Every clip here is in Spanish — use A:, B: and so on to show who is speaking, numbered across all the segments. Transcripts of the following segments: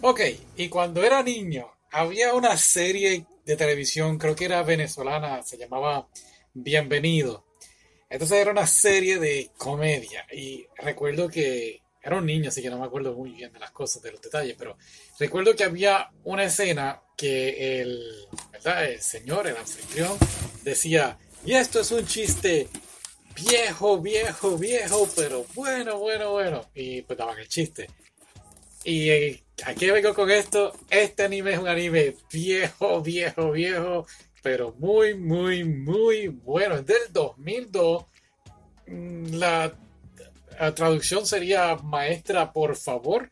A: Ok, y cuando era niño, había una serie de televisión, creo que era venezolana, se llamaba Bienvenido. Entonces era una serie de comedia y recuerdo que era un niño, así que no me acuerdo muy bien de las cosas, de los detalles, pero recuerdo que había una escena que el, ¿verdad? el señor, el anfitrión, decía, y esto es un chiste viejo, viejo, viejo, pero bueno, bueno, bueno. Y pues daban el chiste. Y eh, aquí vengo con esto. Este anime es un anime viejo, viejo, viejo, pero muy, muy, muy bueno. Es del 2002. Mm, la, traducción sería maestra, por favor.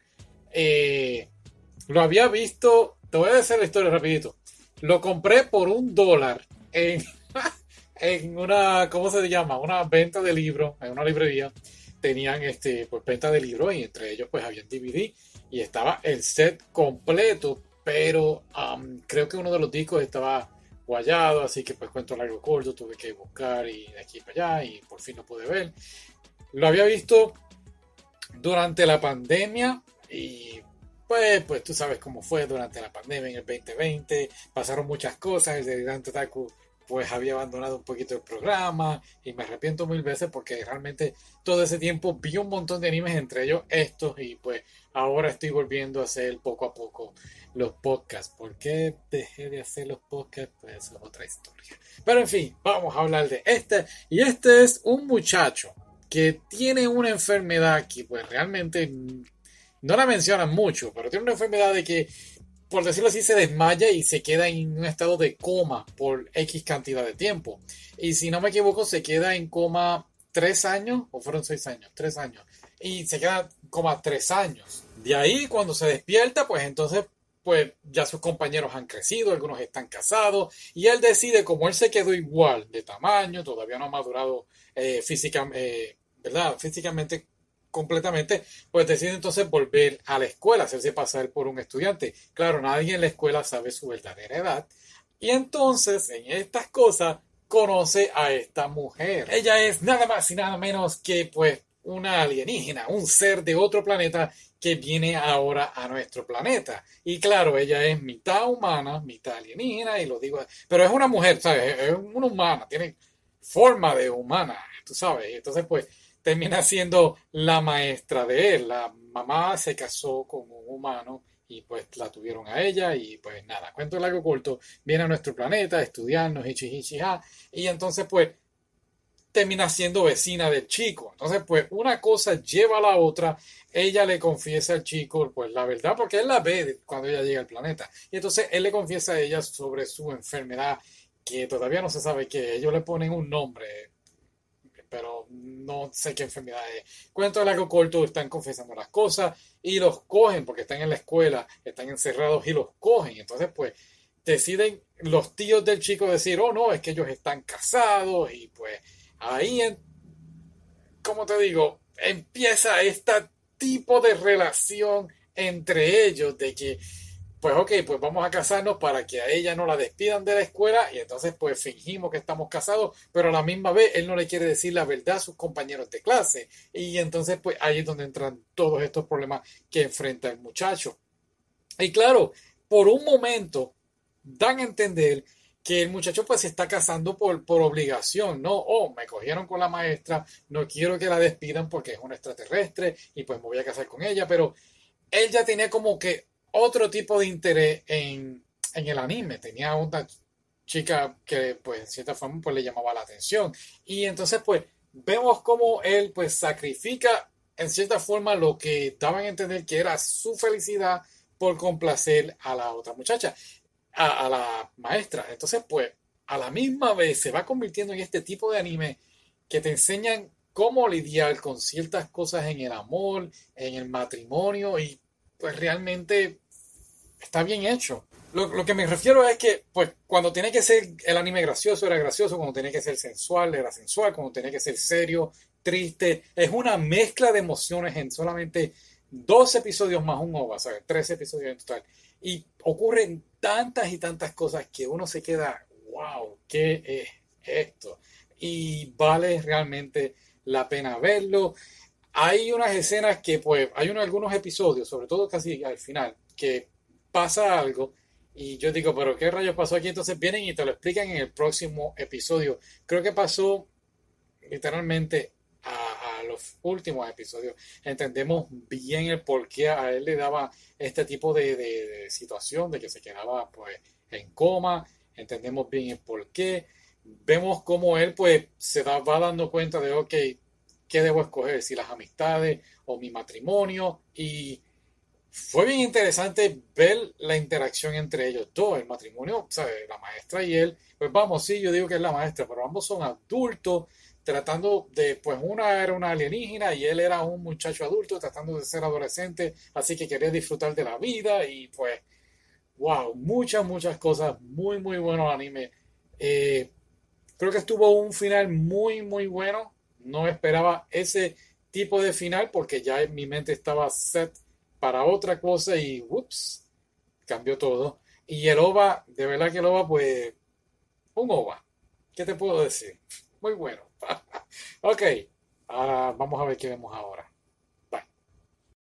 A: Eh, lo había visto. Te voy a decir la historia rapidito. Lo compré por un dólar en, en una, ¿cómo se llama? Una venta de libros, en una librería. Tenían este, pues, venta de libros y entre ellos pues había DVD y estaba el set completo, pero creo que uno de los discos estaba guayado, así que pues cuento largo corto, tuve que buscar y de aquí para allá y por fin lo pude ver. Lo había visto durante la pandemia y pues, pues tú sabes cómo fue durante la pandemia en el 2020, pasaron muchas cosas, el de Dante Taku pues había abandonado un poquito el programa y me arrepiento mil veces porque realmente todo ese tiempo vi un montón de animes, entre ellos estos, y pues ahora estoy volviendo a hacer poco a poco los podcasts. ¿Por qué dejé de hacer los podcasts? Pues es otra historia. Pero en fin, vamos a hablar de este. Y este es un muchacho que tiene una enfermedad que pues realmente no la mencionan mucho, pero tiene una enfermedad de que por decirlo así, se desmaya y se queda en un estado de coma por X cantidad de tiempo. Y si no me equivoco, se queda en coma tres años, o fueron seis años, tres años. Y se queda en coma tres años. De ahí, cuando se despierta, pues entonces, pues ya sus compañeros han crecido, algunos están casados, y él decide, como él se quedó igual de tamaño, todavía no ha madurado eh, eh, ¿verdad? físicamente completamente, pues decide entonces volver a la escuela, hacerse pasar por un estudiante. Claro, nadie en la escuela sabe su verdadera edad. Y entonces, en estas cosas, conoce a esta mujer. Ella es nada más y nada menos que, pues, una alienígena, un ser de otro planeta que viene ahora a nuestro planeta. Y claro, ella es mitad humana, mitad alienígena, y lo digo, pero es una mujer, ¿sabes? Es una humana, tiene forma de humana, tú sabes. Entonces, pues, termina siendo la maestra de él. La mamá se casó con un humano y pues la tuvieron a ella y pues nada, cuento largo corto, viene a nuestro planeta a estudiarnos y y entonces pues termina siendo vecina del chico. Entonces pues una cosa lleva a la otra, ella le confiesa al chico pues la verdad porque él la ve cuando ella llega al planeta. Y entonces él le confiesa a ella sobre su enfermedad que todavía no se sabe qué, ellos le ponen un nombre, pero no sé qué enfermedad es. Cuento de largo corto, están confesando las cosas y los cogen porque están en la escuela, están encerrados y los cogen. Entonces, pues, deciden los tíos del chico decir, oh, no, es que ellos están casados y pues ahí, como te digo, empieza este tipo de relación entre ellos de que pues ok, pues vamos a casarnos para que a ella no la despidan de la escuela y entonces pues fingimos que estamos casados, pero a la misma vez él no le quiere decir la verdad a sus compañeros de clase y entonces pues ahí es donde entran todos estos problemas que enfrenta el muchacho. Y claro, por un momento dan a entender que el muchacho pues se está casando por, por obligación, no, oh, me cogieron con la maestra, no quiero que la despidan porque es un extraterrestre y pues me voy a casar con ella, pero él ya tenía como que otro tipo de interés en, el anime. Tenía una chica que, pues, en cierta forma, pues, le llamaba la atención. Y entonces, pues, vemos cómo él, pues, sacrifica, en cierta forma, lo que daban a entender que era su felicidad por complacer a la otra muchacha, a, a la maestra. Entonces, pues, a la misma vez se va convirtiendo en este tipo de anime que te enseñan cómo lidiar con ciertas cosas en el amor, en el matrimonio y pues realmente está bien hecho. Lo, que me refiero es que, pues, cuando tiene que ser el anime gracioso, era gracioso, cuando tiene que ser sensual, era sensual, cuando tiene que ser serio, triste, es una mezcla de emociones en solamente dos episodios más un OVA, ¿sabes? Tres episodios en total. Y ocurren tantas y tantas cosas que uno se queda, wow, ¿qué es esto? Y vale realmente la pena verlo. Hay unas escenas que, pues, hay unos, algunos episodios, sobre todo casi al final, que pasa algo y yo digo, pero ¿qué rayos pasó aquí? Entonces vienen y te lo explican en el próximo episodio. Creo que pasó literalmente a, los últimos episodios. Entendemos bien el por qué a él le daba este tipo de, situación, de que se quedaba pues en coma. Entendemos bien el por qué. Vemos cómo él pues se va dando cuenta de, ok, ¿qué debo escoger? Si las amistades o mi matrimonio. Y fue bien interesante ver la interacción entre ellos dos, el matrimonio. La maestra y él. Pues vamos, sí, yo digo que es la maestra, pero ambos son adultos tratando de, pues una era una alienígena y él era un muchacho adulto tratando de ser adolescente, así que quería disfrutar de la vida y pues, wow, muchas, muchas cosas, muy, muy bueno el anime. Eh, creo que estuvo un final muy, muy bueno, no esperaba ese tipo de final porque ya en mi mente estaba set para otra cosa y, ups, cambió todo. Y el OVA, de verdad que el OVA, pues, un OVA. ¿Qué te puedo decir? Muy bueno. ok, vamos a ver qué vemos ahora.